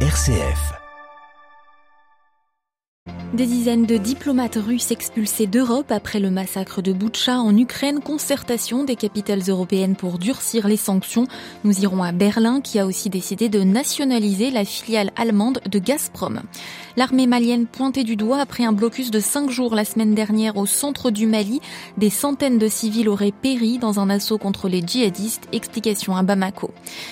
RCF. Des dizaines de diplomates russes expulsés d'Europe après le massacre de Boutcha en Ukraine, concertation des capitales européennes pour durcir les sanctions. Nous irons à Berlin qui a aussi décidé de nationaliser la filiale allemande de Gazprom. L'armée malienne pointée du doigt après un blocus de cinq jours la semaine dernière au centre du Mali. Des centaines de civils auraient péri dans un assaut contre les djihadistes. Explication à Bamako.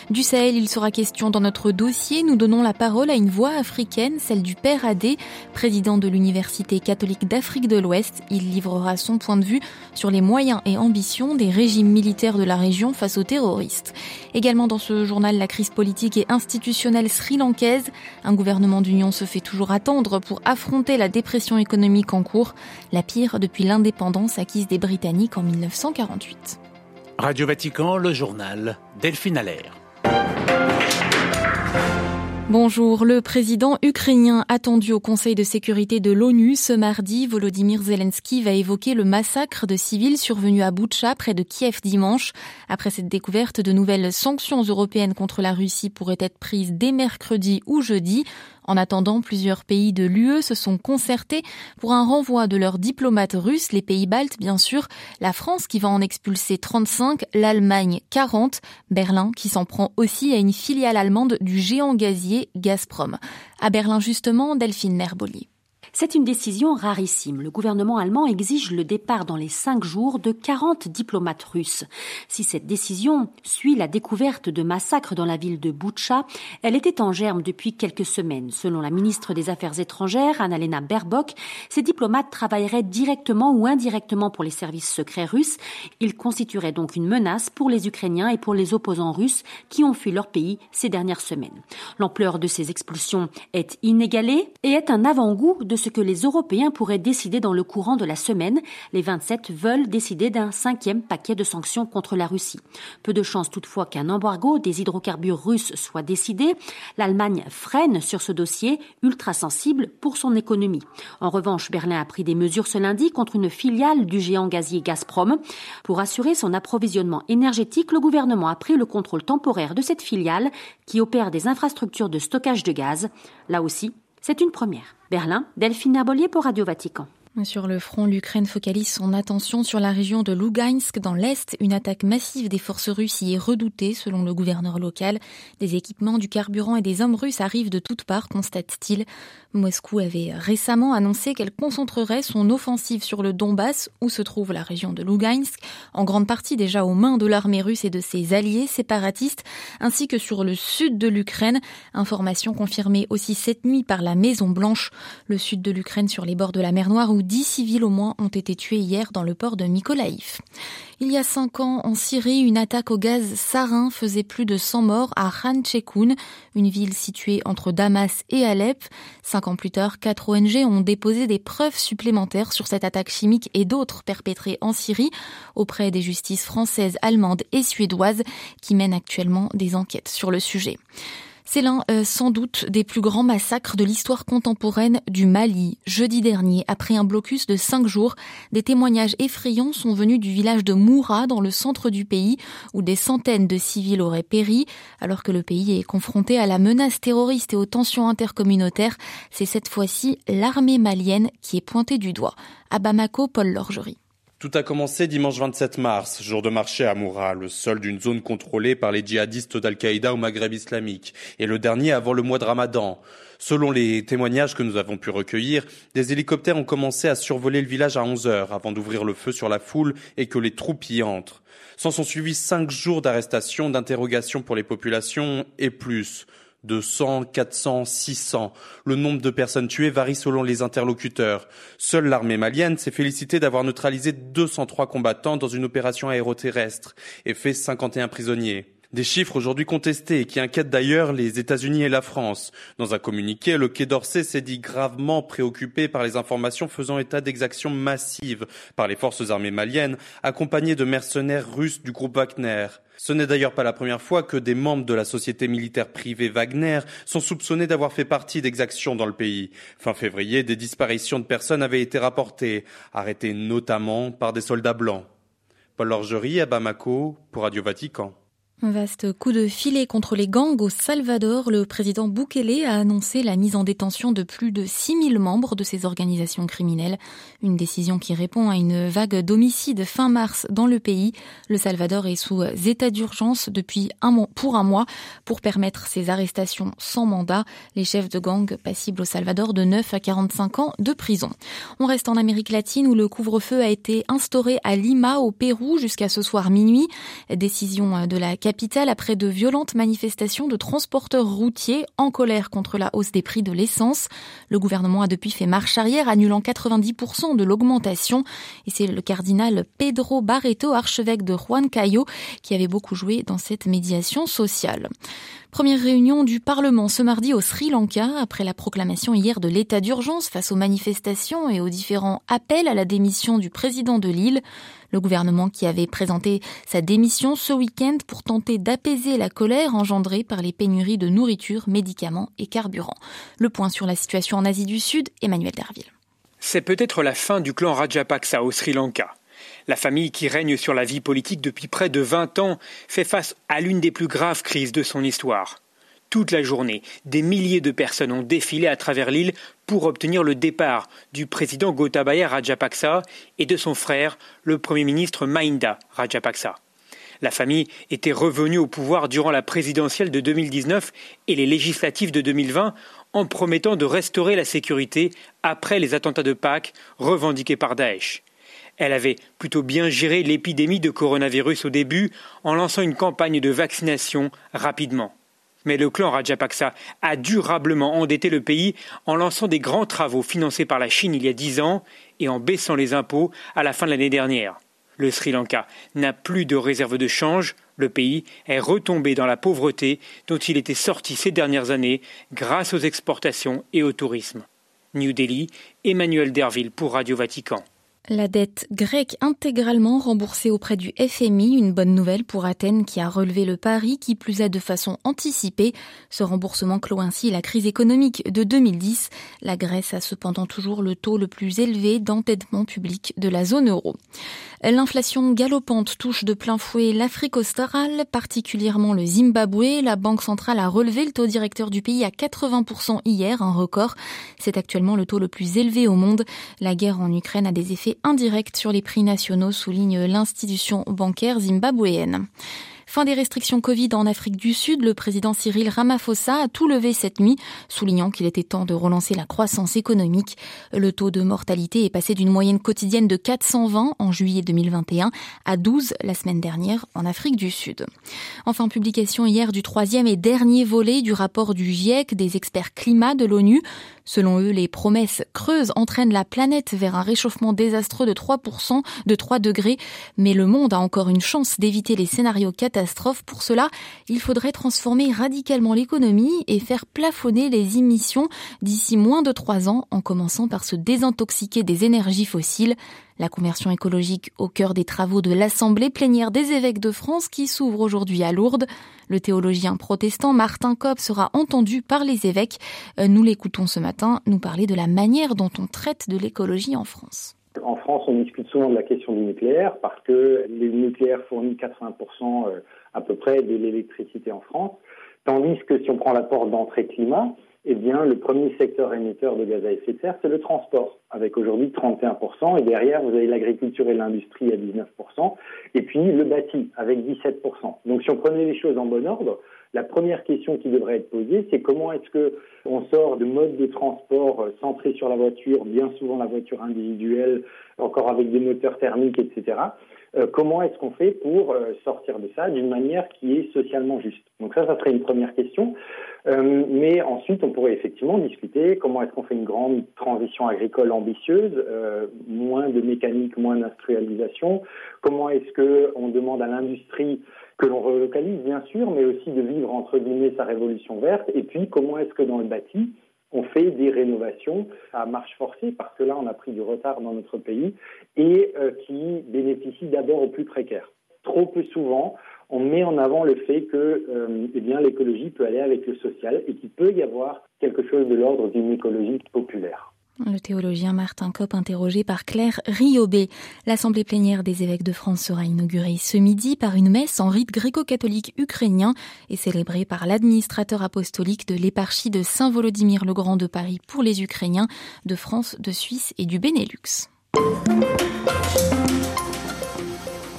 Du Sahel, il sera question dans notre dossier. Nous donnons la parole à une voix africaine, celle du père Adé, président de l'Université catholique d'Afrique de l'Ouest. Il livrera son point de vue sur les moyens et ambitions des régimes militaires de la région face aux terroristes. Également dans ce journal, la crise politique et institutionnelle sri-lankaise. Un gouvernement d'union se fait toujours attendre pour affronter la dépression économique en cours, la pire depuis l'indépendance acquise des Britanniques en 1948. Radio Vatican, le journal Delphine Allaire. Bonjour, le président ukrainien attendu au Conseil de sécurité de l'ONU ce mardi, Volodymyr Zelensky va évoquer le massacre de civils survenu à Boutcha près de Kiev dimanche. Après cette découverte, de nouvelles sanctions européennes contre la Russie pourraient être prises dès mercredi ou jeudi. En attendant, plusieurs pays de l'UE se sont concertés pour un renvoi de leurs diplomates russes, les pays baltes bien sûr, la France qui va en expulser 35, l'Allemagne 40, Berlin qui s'en prend aussi à une filiale allemande du géant gazier Gazprom. À Berlin justement, Delphine Nerboli. C'est une décision rarissime. Le gouvernement allemand exige le départ dans les cinq jours de 40 diplomates russes. Si cette décision suit la découverte de massacres dans la ville de Boutcha, elle était en germe depuis quelques semaines. Selon la ministre des Affaires étrangères, Annalena Baerbock, ces diplomates travailleraient directement ou indirectement pour les services secrets russes. Ils constitueraient donc une menace pour les Ukrainiens et pour les opposants russes qui ont fui leur pays ces dernières semaines. L'ampleur de ces expulsions est inégalée et est un avant-goût de ce que les Européens pourraient décider dans le courant de la semaine. Les 27 veulent décider d'un cinquième paquet de sanctions contre la Russie. Peu de chance toutefois qu'un embargo des hydrocarbures russes soit décidé. L'Allemagne freine sur ce dossier ultra sensible pour son économie. En revanche, Berlin a pris des mesures ce lundi contre une filiale du géant gazier Gazprom. Pour assurer son approvisionnement énergétique, le gouvernement a pris le contrôle temporaire de cette filiale qui opère des infrastructures de stockage de gaz. Là aussi, c'est une première. Berlin, Delphine Abolier pour Radio Vatican. Sur le front, l'Ukraine focalise son attention sur la région de Lugansk dans l'Est. Une attaque massive des forces russes y est redoutée, selon le gouverneur local. Des équipements, du carburant et des hommes russes arrivent de toutes parts, constate-t-il. Moscou avait récemment annoncé qu'elle concentrerait son offensive sur le Donbass, où se trouve la région de Lugansk, en grande partie déjà aux mains de l'armée russe et de ses alliés séparatistes, ainsi que sur le sud de l'Ukraine. Information confirmée aussi cette nuit par la Maison Blanche. Le sud de l'Ukraine sur les bords de la mer Noire, dix civils au moins ont été tués hier dans le port de Mykolaïv. Il y a cinq ans, en Syrie, une attaque au gaz sarin faisait plus de 100 morts à Khan une ville située entre Damas et Alep. Cinq ans plus tard, quatre ONG ont déposé des preuves supplémentaires sur cette attaque chimique et d'autres perpétrées en Syrie auprès des justices françaises, allemandes et suédoises qui mènent actuellement des enquêtes sur le sujet. C'est l'un euh, sans doute des plus grands massacres de l'histoire contemporaine du Mali. Jeudi dernier, après un blocus de cinq jours, des témoignages effrayants sont venus du village de Moura dans le centre du pays où des centaines de civils auraient péri. Alors que le pays est confronté à la menace terroriste et aux tensions intercommunautaires, c'est cette fois-ci l'armée malienne qui est pointée du doigt. À Bamako, Paul Lorgerie. Tout a commencé dimanche 27 mars, jour de marché à Moura, le sol d'une zone contrôlée par les djihadistes d'Al-Qaïda au Maghreb islamique, et le dernier avant le mois de Ramadan. Selon les témoignages que nous avons pu recueillir, des hélicoptères ont commencé à survoler le village à 11 heures avant d'ouvrir le feu sur la foule et que les troupes y entrent. S'en sont suivis cinq jours d'arrestation, d'interrogation pour les populations et plus. 200, 400, 600. Le nombre de personnes tuées varie selon les interlocuteurs. Seule l'armée malienne s'est félicitée d'avoir neutralisé 203 combattants dans une opération aéroterrestre et fait 51 prisonniers. Des chiffres aujourd'hui contestés qui inquiètent d'ailleurs les États-Unis et la France. Dans un communiqué, le Quai d'Orsay s'est dit gravement préoccupé par les informations faisant état d'exactions massives par les forces armées maliennes, accompagnées de mercenaires russes du groupe Wagner. Ce n'est d'ailleurs pas la première fois que des membres de la société militaire privée Wagner sont soupçonnés d'avoir fait partie d'exactions dans le pays. Fin février, des disparitions de personnes avaient été rapportées, arrêtées notamment par des soldats blancs. Paul Lorgerie à Bamako pour Radio Vatican. Un vaste coup de filet contre les gangs au Salvador. Le président Bukele a annoncé la mise en détention de plus de 6000 membres de ces organisations criminelles. Une décision qui répond à une vague d'homicides fin mars dans le pays. Le Salvador est sous état d'urgence depuis un mois, pour un mois pour permettre ces arrestations sans mandat. Les chefs de gang passibles au Salvador de 9 à 45 ans de prison. On reste en Amérique latine où le couvre-feu a été instauré à Lima au Pérou jusqu'à ce soir minuit. Décision de la capitale après de violentes manifestations de transporteurs routiers en colère contre la hausse des prix de l'essence. Le gouvernement a depuis fait marche arrière, annulant 90% de l'augmentation. Et c'est le cardinal Pedro Barreto, archevêque de Juan Cayo, qui avait beaucoup joué dans cette médiation sociale. Première réunion du Parlement ce mardi au Sri Lanka après la proclamation hier de l'état d'urgence face aux manifestations et aux différents appels à la démission du président de l'île. Le gouvernement qui avait présenté sa démission ce week-end pour tenter d'apaiser la colère engendrée par les pénuries de nourriture, médicaments et carburant. Le point sur la situation en Asie du Sud, Emmanuel Derville. C'est peut-être la fin du clan Rajapaksa au Sri Lanka. La famille qui règne sur la vie politique depuis près de 20 ans fait face à l'une des plus graves crises de son histoire. Toute la journée, des milliers de personnes ont défilé à travers l'île pour obtenir le départ du président Gotabaya Rajapaksa et de son frère, le Premier ministre Mahinda Rajapaksa. La famille était revenue au pouvoir durant la présidentielle de 2019 et les législatives de 2020 en promettant de restaurer la sécurité après les attentats de Pâques revendiqués par Daesh. Elle avait plutôt bien géré l'épidémie de coronavirus au début en lançant une campagne de vaccination rapidement. Mais le clan Rajapaksa a durablement endetté le pays en lançant des grands travaux financés par la Chine il y a dix ans et en baissant les impôts à la fin de l'année dernière. Le Sri Lanka n'a plus de réserve de change, le pays est retombé dans la pauvreté dont il était sorti ces dernières années grâce aux exportations et au tourisme. New Delhi, Emmanuel Derville pour Radio Vatican. La dette grecque intégralement remboursée auprès du FMI, une bonne nouvelle pour Athènes qui a relevé le pari, qui plus est de façon anticipée. Ce remboursement clôt ainsi la crise économique de 2010. La Grèce a cependant toujours le taux le plus élevé d'entêtement public de la zone euro. L'inflation galopante touche de plein fouet l'Afrique australe, particulièrement le Zimbabwe. La Banque centrale a relevé le taux directeur du pays à 80% hier, un record. C'est actuellement le taux le plus élevé au monde. La guerre en Ukraine a des effets indirects sur les prix nationaux, souligne l'institution bancaire zimbabwéenne. Fin des restrictions Covid en Afrique du Sud, le président Cyril Ramaphosa a tout levé cette nuit, soulignant qu'il était temps de relancer la croissance économique. Le taux de mortalité est passé d'une moyenne quotidienne de 420 en juillet 2021 à 12 la semaine dernière en Afrique du Sud. Enfin, publication hier du troisième et dernier volet du rapport du GIEC des experts climat de l'ONU. Selon eux, les promesses creuses entraînent la planète vers un réchauffement désastreux de 3%, de 3 degrés, mais le monde a encore une chance d'éviter les scénarios catastrophes. Pour cela, il faudrait transformer radicalement l'économie et faire plafonner les émissions d'ici moins de 3 ans en commençant par se désintoxiquer des énergies fossiles. La conversion écologique au cœur des travaux de l'Assemblée plénière des évêques de France qui s'ouvre aujourd'hui à Lourdes. Le théologien protestant Martin Kopp sera entendu par les évêques. Euh, nous l'écoutons ce matin nous parler de la manière dont on traite de l'écologie en France. En France, on discute souvent de la question du nucléaire parce que le nucléaire fournit 80% euh, à peu près de l'électricité en France. Tandis que si on prend l'apport d'entrée climat, eh bien, le premier secteur émetteur de gaz à effet de serre, c'est le transport, avec aujourd'hui 31%, et derrière, vous avez l'agriculture et l'industrie à 19%, et puis le bâti, avec 17%. Donc, si on prenait les choses en bon ordre, la première question qui devrait être posée, c'est comment est-ce que on sort de modes de transport euh, centrés sur la voiture, bien souvent la voiture individuelle, encore avec des moteurs thermiques, etc. Euh, comment est-ce qu'on fait pour euh, sortir de ça d'une manière qui est socialement juste? Donc ça, ça serait une première question. Euh, mais ensuite, on pourrait effectivement discuter comment est-ce qu'on fait une grande transition agricole ambitieuse, moins de mécanique, moins d'industrialisation. Comment est-ce qu'on demande à l'industrie que l'on relocalise, bien sûr, mais aussi de vivre entre guillemets sa révolution verte. Et puis, comment est-ce que dans le bâti, on fait des rénovations à marche forcée parce que là, on a pris du retard dans notre pays et euh, qui bénéficient d'abord aux plus précaires. Trop peu souvent, on met en avant le fait que euh, eh l'écologie peut aller avec le social et qu'il peut y avoir quelque chose de l'ordre d'une écologie populaire. Le théologien Martin Kopp interrogé par Claire Riobé. L'Assemblée plénière des évêques de France sera inaugurée ce midi par une messe en rite gréco-catholique ukrainien et célébrée par l'administrateur apostolique de l'éparchie de Saint-Volodymyr le Grand de Paris pour les Ukrainiens de France, de Suisse et du Benelux.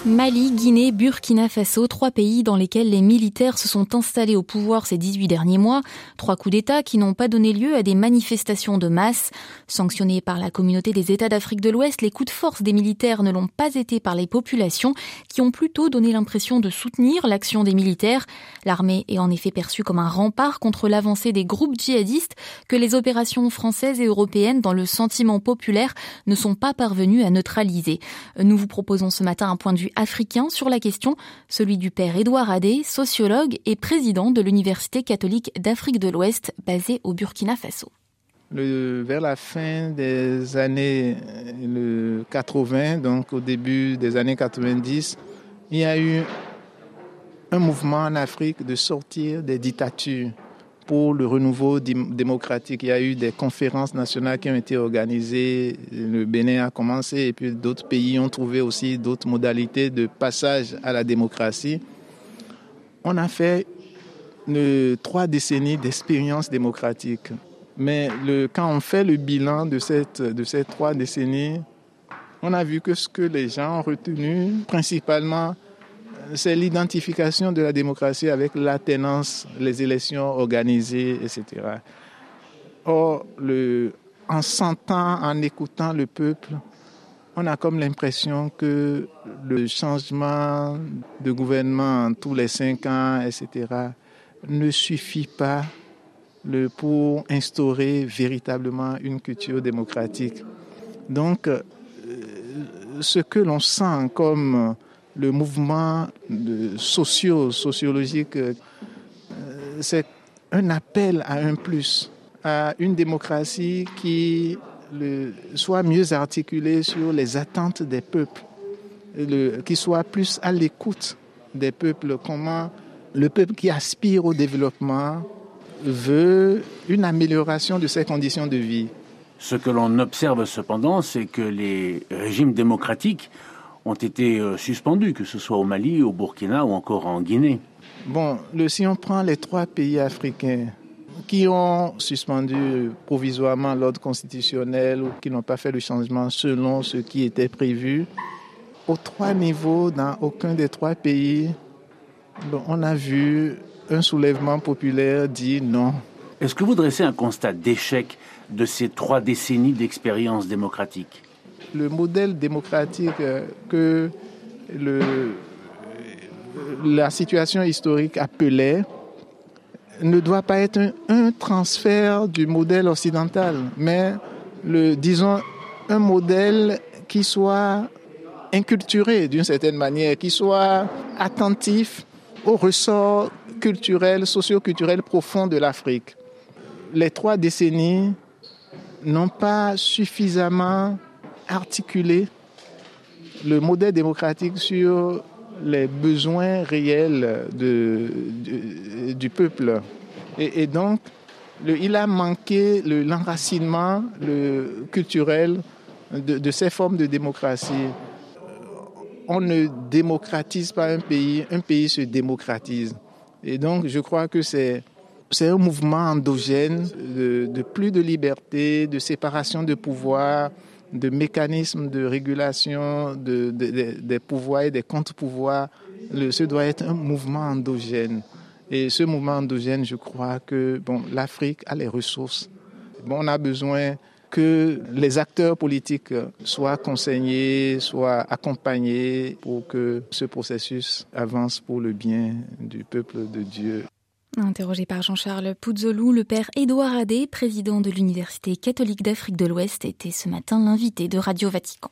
Mali, Guinée, Burkina Faso, trois pays dans lesquels les militaires se sont installés au pouvoir ces 18 derniers mois, trois coups d'État qui n'ont pas donné lieu à des manifestations de masse. Sanctionnés par la communauté des États d'Afrique de l'Ouest, les coups de force des militaires ne l'ont pas été par les populations qui ont plutôt donné l'impression de soutenir l'action des militaires. L'armée est en effet perçue comme un rempart contre l'avancée des groupes djihadistes que les opérations françaises et européennes dans le sentiment populaire ne sont pas parvenues à neutraliser. Nous vous proposons ce matin un point de vue africain sur la question, celui du père Édouard Adé, sociologue et président de l'Université catholique d'Afrique de l'Ouest basée au Burkina Faso. vers la fin des années 80, donc au début des années 90, il y a eu un mouvement en Afrique de sortir des dictatures pour le renouveau démocratique. Il y a eu des conférences nationales qui ont été organisées. Le Bénin a commencé et puis d'autres pays ont trouvé aussi d'autres modalités de passage à la démocratie. On a fait trois décennies d'expérience démocratique. Mais quand on fait le bilan de ces trois décennies, on a vu que ce que les gens ont retenu, principalement, c'est l'identification de la démocratie avec l'attenance, les élections organisées, etc. Or, en sentant, en écoutant le peuple, on a comme l'impression que le changement de gouvernement tous les cinq ans, etc., ne suffit pas pour instaurer véritablement une culture démocratique. Donc, euh, ce que l'on sent comme le mouvement socio sociologique, euh, c'est un appel à un plus, à une démocratie qui soit mieux articulée sur les attentes des peuples, qui soit plus à l'écoute des peuples, comment le peuple qui aspire au développement veut une amélioration de ses conditions de vie. Ce que l'on observe cependant, c'est que les régimes démocratiques ont été euh, suspendus, que ce soit au Mali, au Burkina ou encore en Guinée. Bon, le, si on prend les trois pays africains qui ont suspendu provisoirement l'ordre constitutionnel ou qui n'ont pas fait le changement selon ce qui était prévu, aux trois niveaux, dans aucun des trois pays, on a vu un soulèvement populaire dire non. Est-ce que vous dressez un constat d'échec de ces trois décennies d'expérience démocratique? Le modèle démocratique euh, que la situation historique appelait ne doit pas être un, transfert du modèle occidental, mais le, disons un modèle qui soit inculturé d'une certaine manière, qui soit attentif aux ressorts culturels, socio-culturels profonds de l'Afrique. Les trois décennies n'ont pas suffisamment articuler le modèle démocratique sur les besoins réels du, peuple. Et, donc, il a manqué l'enracinement le, culturel de, ces formes de démocratie. On ne démocratise pas un pays, un pays se démocratise. Et donc, je crois que c'est c'est un mouvement endogène de, de, plus de liberté, de séparation de pouvoir, de mécanismes de régulation de, des pouvoirs et des contre-pouvoirs, ce doit être un mouvement endogène. Et ce mouvement endogène, je crois que bon, l'Afrique a les ressources. Bon, on a besoin que les acteurs politiques soient conseillés, soient accompagnés pour que ce processus avance pour le bien du peuple de Dieu. Interrogé par Jean-Charles Pouzzolou, le père Édouard Adé, président de l'Université catholique d'Afrique de l'Ouest, était ce matin l'invité de Radio Vatican.